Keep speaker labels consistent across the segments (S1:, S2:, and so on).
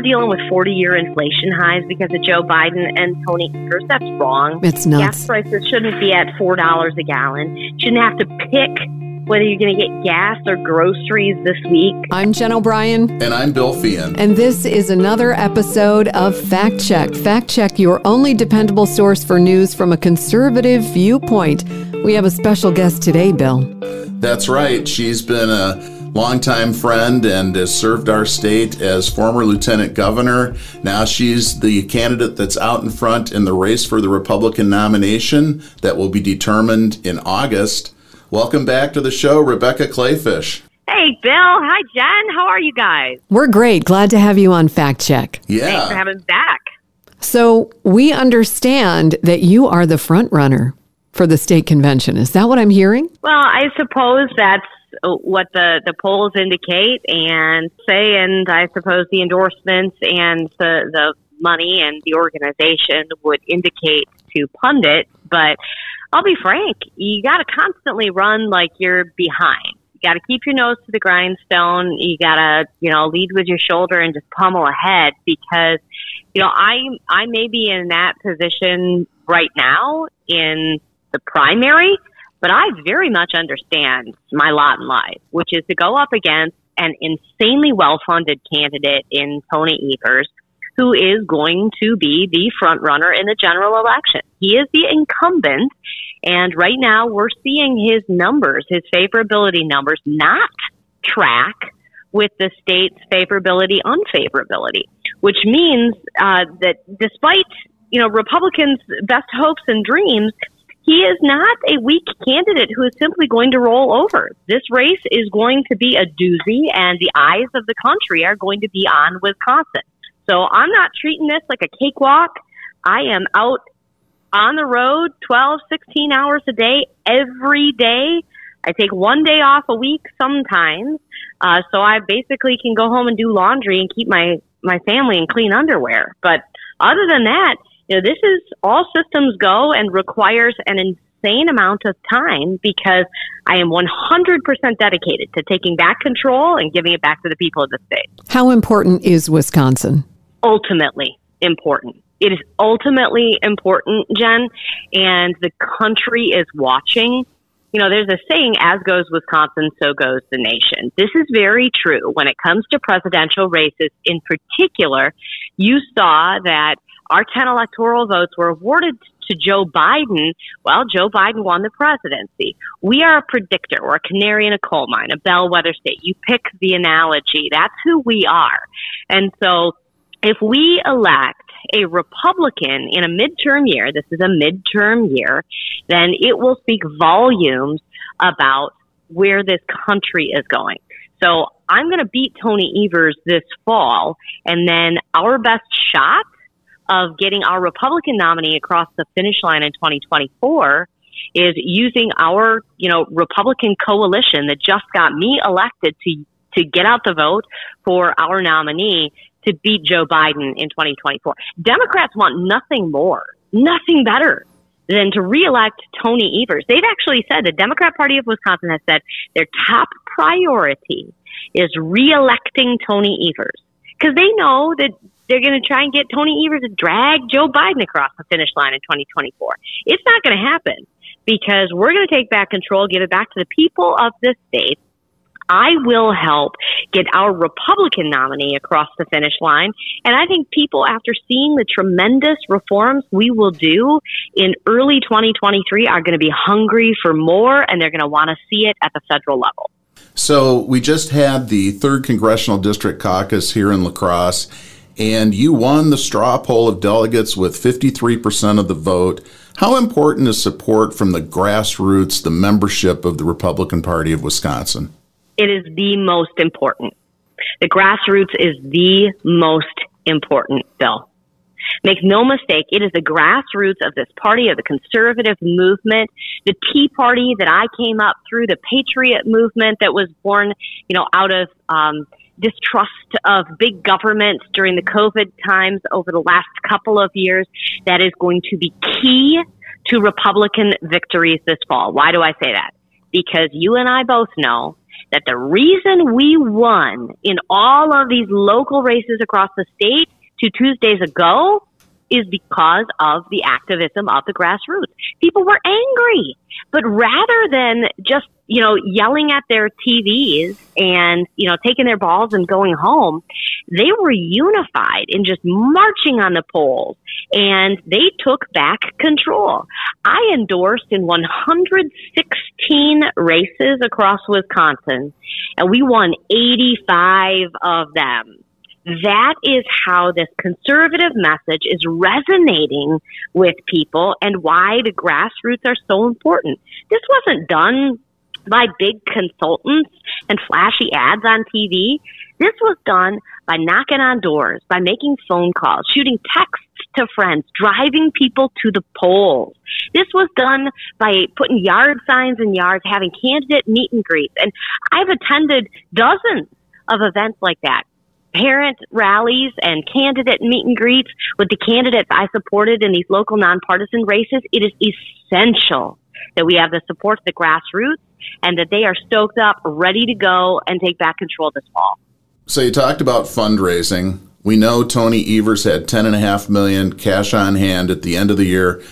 S1: we're dealing with 40 year inflation highs because of Joe Biden and Tony Evers. That's wrong.
S2: It's nuts.
S1: Gas prices shouldn't be at $4 a gallon. Shouldn't have to pick whether you're going to get gas or groceries this week.
S2: I'm Jen O'Brien.
S3: And I'm Bill Feehan.
S2: And this is another episode of Fact Check. Fact Check, your only dependable source for news from a conservative viewpoint. We have a special guest today, Bill.
S3: That's right. She's been a longtime friend and has served our state as former lieutenant governor. Now she's the candidate that's out in front in the race for the Republican nomination that will be determined in August. Welcome back to the show, Rebecca Kleefisch.
S1: Hey, Bill. Hi, Jen. How are you guys?
S2: We're great. Glad to have you on Fact Check.
S3: Yeah.
S1: Thanks for having me back.
S2: So, we understand that you are the front runner for the state convention. Is that what I'm hearing?
S1: Well, I suppose that's what the, the polls indicate and say, and I suppose the endorsements and the, the money and the organization would indicate to pundits. But I'll be frank, you got to constantly run like you're behind. You got to keep your nose to the grindstone. You got to, you know, lead with your shoulder and just pummel ahead because, you know, I I may be in that position right now in the primary, but I very much understand my lot in life, which is to go up against an insanely well-funded candidate in Tony Evers who is going to be the front runner in the general election. He is the incumbent. And right now we're seeing his numbers, his favorability numbers, not track with the state's favorability, unfavorability, which means uh, that despite, you know, Republicans' best hopes and dreams, he is not a weak candidate who is simply going to roll over. This race is going to be a doozy, and the eyes of the country are going to be on Wisconsin. So I'm not treating this like a cakewalk. I am out on the road 12, 16 hours a day every day. I take one day off a week sometimes. Uh, so I basically can go home and do laundry and keep my, my family in clean underwear. But other than that, you know, this is all systems go and requires an insane amount of time because I am 100% dedicated to taking back control and giving it back to the people of the state.
S2: How important is Wisconsin?
S1: ultimately important. It is ultimately important, Jen, and the country is watching. You know, there's a saying, as goes Wisconsin, so goes the nation. This is very true. When it comes to presidential races in particular, you saw that our 10 electoral votes were awarded to Joe Biden. Well, Joe Biden won the presidency. We are a predictor. We're a canary in a coal mine, a bellwether state. You pick the analogy. That's who we are. And so if we elect a Republican in a midterm year, this is a midterm year, then it will speak volumes about where this country is going. So I'm going to beat Tony Evers this fall, and then our best shot of getting our Republican nominee across the finish line in 2024 is using our, you know, Republican coalition that just got me elected to to get out the vote for our nominee to beat Joe Biden in 2024. Democrats want nothing more, nothing better than to reelect Tony Evers. They've actually said the Democrat Party of Wisconsin has said their top priority is reelecting Tony Evers because they know that they're going to try and get Tony Evers to drag Joe Biden across the finish line in 2024. It's not going to happen because we're going to take back control, give it back to the people of this state I will help get our Republican nominee across the finish line. And I think people, after seeing the tremendous reforms we will do in early 2023, are going to be hungry for more and they're going to want to see it at the federal level.
S3: So, we just had the 3rd Congressional District Caucus here in La Crosse, and you won the straw poll of delegates with 53% of the vote. How important is support from the grassroots, the membership of the Republican Party of Wisconsin?
S1: it is the most important. The grassroots is the most important bill. Make no mistake, it is the grassroots of this party, of the conservative movement, the Tea Party that I came up through, the Patriot movement that was born, you know, out of um, distrust of big government during the COVID times over the last couple of years. That is going to be key to Republican victories this fall. Why do I say that? Because you and I both know that the reason we won in all of these local races across the state two Tuesdays ago is because of the activism of the grassroots. People were angry, but rather than just, you know, yelling at their TVs and, you know, taking their balls and going home, they were unified in just marching on the polls and they took back control. I endorsed in 116 races across Wisconsin and we won 85 of them that is how this conservative message is resonating with people and why the grassroots are so important. This wasn't done by big consultants and flashy ads on TV. This was done by knocking on doors, by making phone calls, shooting texts to friends, driving people to the polls. This was done by putting yard signs in yards, having candidate meet and greets. And I've attended dozens of events like that parent rallies and candidate meet and greets with the candidates I supported in these local nonpartisan races, it is essential that we have the support of the grassroots and that they are stoked up, ready to go and take back control this fall.
S3: So you talked about fundraising. We know Tony Evers had ten and a half million cash on hand at the end of the year.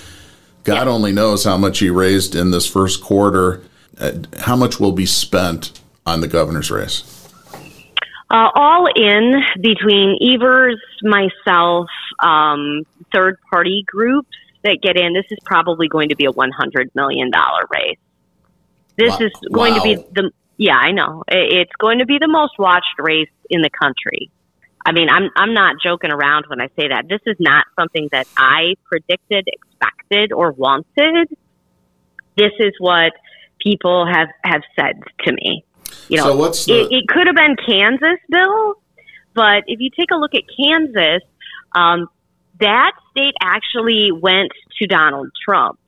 S3: God yeah. only knows how much he raised in this first quarter. Uh, how much will be spent on the governor's race?
S1: Uh, all in between Evers, myself, um, third party groups that get in. This is probably going to be a $100 million race. This wow. is going wow. to be the, yeah, I know. It's going to be the most watched race in the country. I mean, I'm, I'm not joking around when I say that. This is not something that I predicted, expected, or wanted. This is what people have, have said to me. You know,
S3: so what's the-
S1: it, it could have been Kansas, Bill, but if you take a look at Kansas, um, that state actually went to Donald Trump.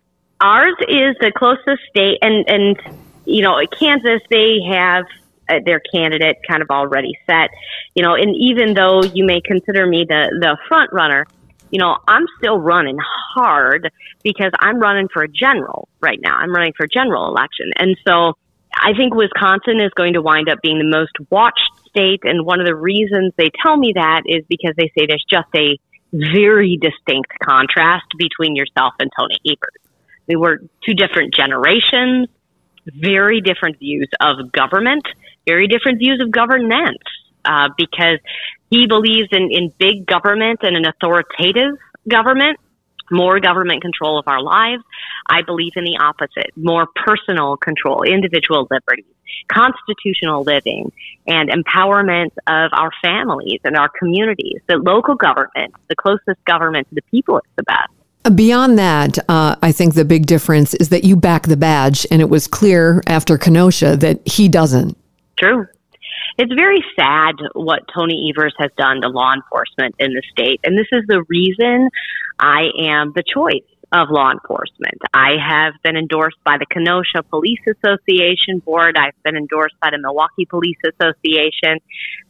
S1: Ours is the closest state, and and you know, Kansas they have uh, their candidate kind of already set. You know, and even though you may consider me the the front runner, you know, I'm still running hard because I'm running for a general right now. I'm running for a general election, and so I think Wisconsin is going to wind up being the most watched state. And one of the reasons they tell me that is because they say there's just a very distinct contrast between yourself and Tony Evers. We were two different generations, very different views of government, very different views of governance, uh, because he believes in, in big government and an authoritative government more government control of our lives. I believe in the opposite, more personal control, individual liberties, constitutional living, and empowerment of our families and our communities. The local government, the closest government to the people, is the best.
S2: Beyond that, uh, I think the big difference is that you back the badge, and it was clear after Kenosha that he doesn't.
S1: True it's very sad what Tony Evers has done to law enforcement in the state. And this is the reason I am the choice of law enforcement. I have been endorsed by the Kenosha Police Association Board. I've been endorsed by the Milwaukee Police Association,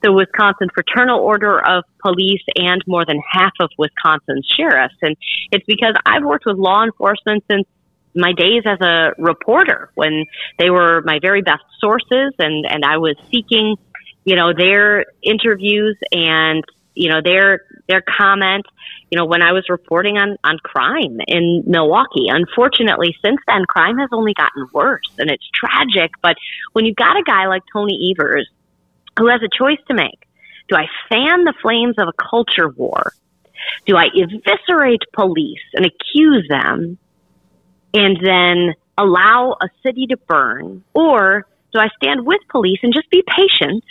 S1: the Wisconsin Fraternal Order of Police, and more than half of Wisconsin's sheriffs. And it's because I've worked with law enforcement since my days as a reporter when they were my very best sources and, and I was seeking you know, their interviews and, you know, their, their comment, you know, when I was reporting on, on crime in Milwaukee. Unfortunately, since then, crime has only gotten worse and it's tragic. But when you've got a guy like Tony Evers who has a choice to make, do I fan the flames of a culture war? Do I eviscerate police and accuse them and then allow a city to burn? Or do I stand with police and just be patient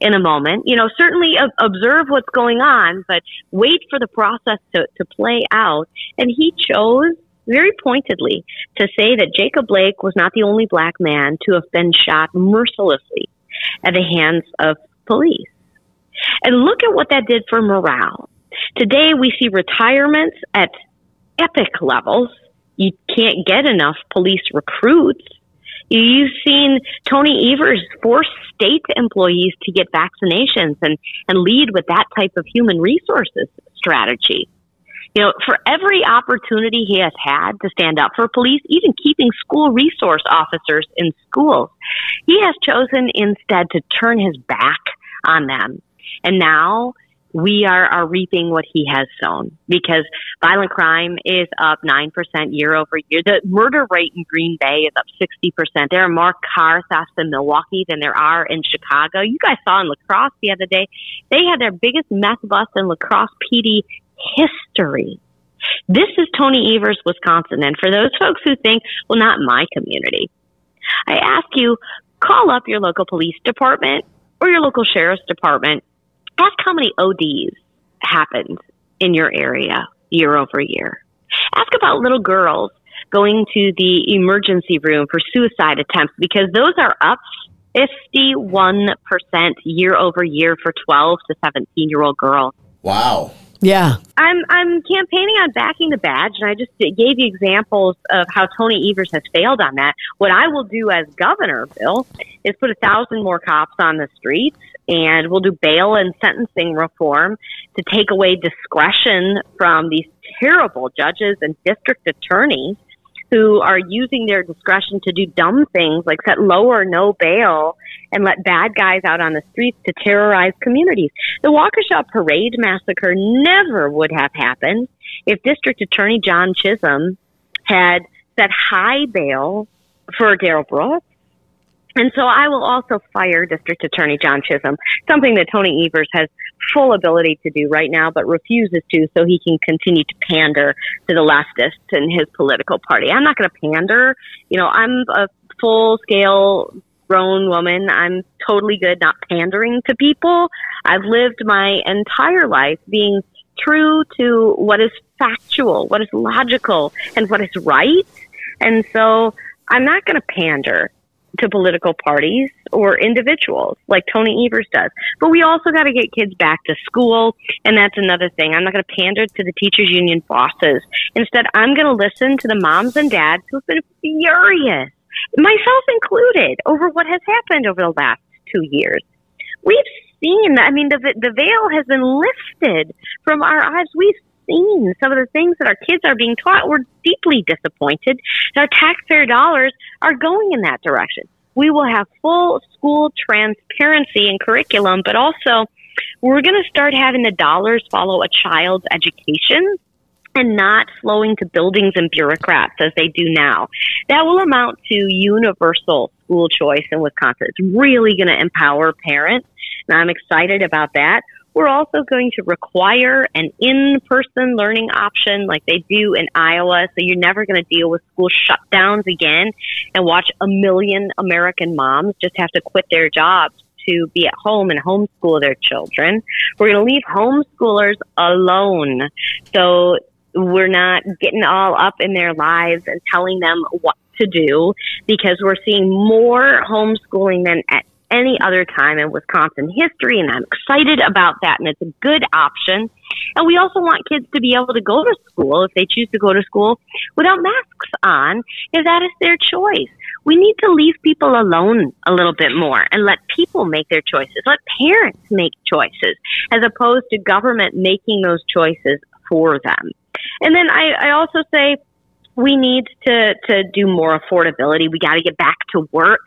S1: in a moment. You know, certainly observe what's going on, but wait for the process to, to play out. And he chose very pointedly to say that Jacob Blake was not the only black man to have been shot mercilessly at the hands of police. And look at what that did for morale. Today we see retirements at epic levels. You can't get enough police recruits You've seen Tony Evers force state employees to get vaccinations and, and lead with that type of human resources strategy. You know, for every opportunity he has had to stand up for police, even keeping school resource officers in schools, he has chosen instead to turn his back on them. And now we are, are reaping what he has sown because violent crime is up 9% year over year. The murder rate in Green Bay is up 60%. There are more car thefts in Milwaukee than there are in Chicago. You guys saw in La Crosse the other day, they had their biggest meth bust in La Crosse PD history. This is Tony Evers, Wisconsin. And for those folks who think, well, not my community, I ask you, call up your local police department or your local sheriff's department ask how many ODs happened in your area year over year. Ask about little girls going to the emergency room for suicide attempts because those are up 51% year over year for 12 to 17 year old girls.
S3: Wow.
S2: Yeah.
S1: I'm I'm campaigning on backing the badge, and I just gave you examples of how Tony Evers has failed on that. What I will do as governor, Bill, is put a thousand more cops on the streets, and we'll do bail and sentencing reform to take away discretion from these terrible judges and district attorneys who are using their discretion to do dumb things like set low or no bail and let bad guys out on the streets to terrorize communities. The Waukesha Parade massacre never would have happened if District Attorney John Chisholm had set high bail for Darrell Brooks and so I will also fire District Attorney John Chisholm, something that Tony Evers has full ability to do right now, but refuses to so he can continue to pander to the leftists in his political party. I'm not going to pander. You know, I'm a full scale grown woman. I'm totally good not pandering to people. I've lived my entire life being true to what is factual, what is logical, and what is right. And so I'm not going to pander to political parties or individuals like Tony Evers does. But we also got to get kids back to school. And that's another thing. I'm not going to pander to the teachers union bosses. Instead, I'm going to listen to the moms and dads who've been furious, myself included, over what has happened over the last two years. We've seen, I mean, the, the veil has been lifted from our eyes. We've seen some of the things that our kids are being taught. We're deeply disappointed our taxpayer dollars are going in that direction. We will have full school transparency in curriculum, but also we're going to start having the dollars follow a child's education and not flowing to buildings and bureaucrats as they do now. That will amount to universal school choice in Wisconsin. It's really going to empower parents, and I'm excited about that. We're also going to require an in-person learning option like they do in Iowa. So you're never going to deal with school shutdowns again and watch a million American moms just have to quit their jobs to be at home and homeschool their children. We're going to leave homeschoolers alone. So we're not getting all up in their lives and telling them what to do because we're seeing more homeschooling than at any other time in Wisconsin history, and I'm excited about that, and it's a good option. And we also want kids to be able to go to school if they choose to go to school without masks on, if that is their choice. We need to leave people alone a little bit more and let people make their choices. Let parents make choices as opposed to government making those choices for them. And then I, I also say we need to, to do more affordability. We got to get back to work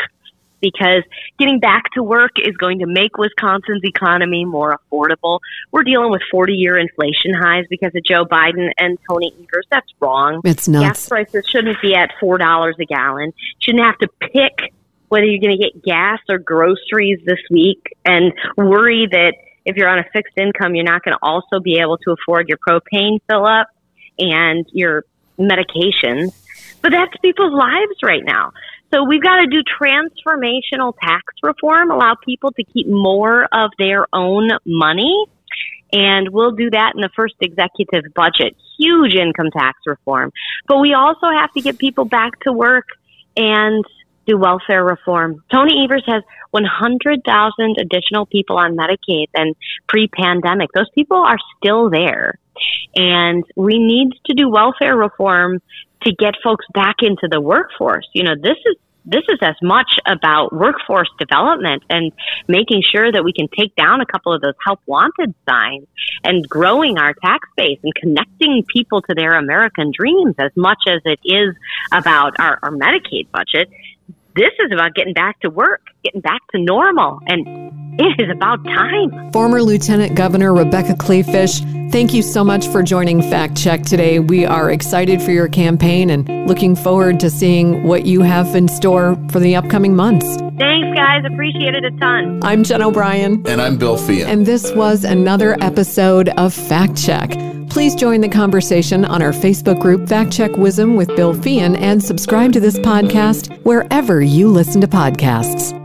S1: because getting back to work is going to make Wisconsin's economy more affordable. We're dealing with 40 year inflation highs because of Joe Biden and Tony Evers. That's wrong.
S2: It's nuts.
S1: Gas prices shouldn't be at $4 a gallon. Shouldn't have to pick whether you're going to get gas or groceries this week and worry that if you're on a fixed income, you're not going to also be able to afford your propane fill up and your medications. But that's people's lives right now. So we've got to do transformational tax reform, allow people to keep more of their own money. And we'll do that in the first executive budget. Huge income tax reform. But we also have to get people back to work and do welfare reform. Tony Evers has 100,000 additional people on Medicaid than pre pandemic. Those people are still there. And we need to do welfare reform to get folks back into the workforce. You know, this is this is as much about workforce development and making sure that we can take down a couple of those help wanted signs and growing our tax base and connecting people to their American dreams as much as it is about our, our Medicaid budget. This is about getting back to work, getting back to normal, and it is about time.
S2: Former Lieutenant Governor Rebecca Kleefisch, thank you so much for joining Fact Check today. We are excited for your campaign and looking forward to seeing what you have in store for the upcoming months.
S1: Thanks, guys. Appreciate it a ton.
S2: I'm Jen O'Brien.
S3: And I'm Bill Feehan.
S2: And this was another episode of Fact Check. Please join the conversation on our Facebook group, Fact Check Wisdom with Bill Feehan, and subscribe to this podcast wherever you listen to podcasts.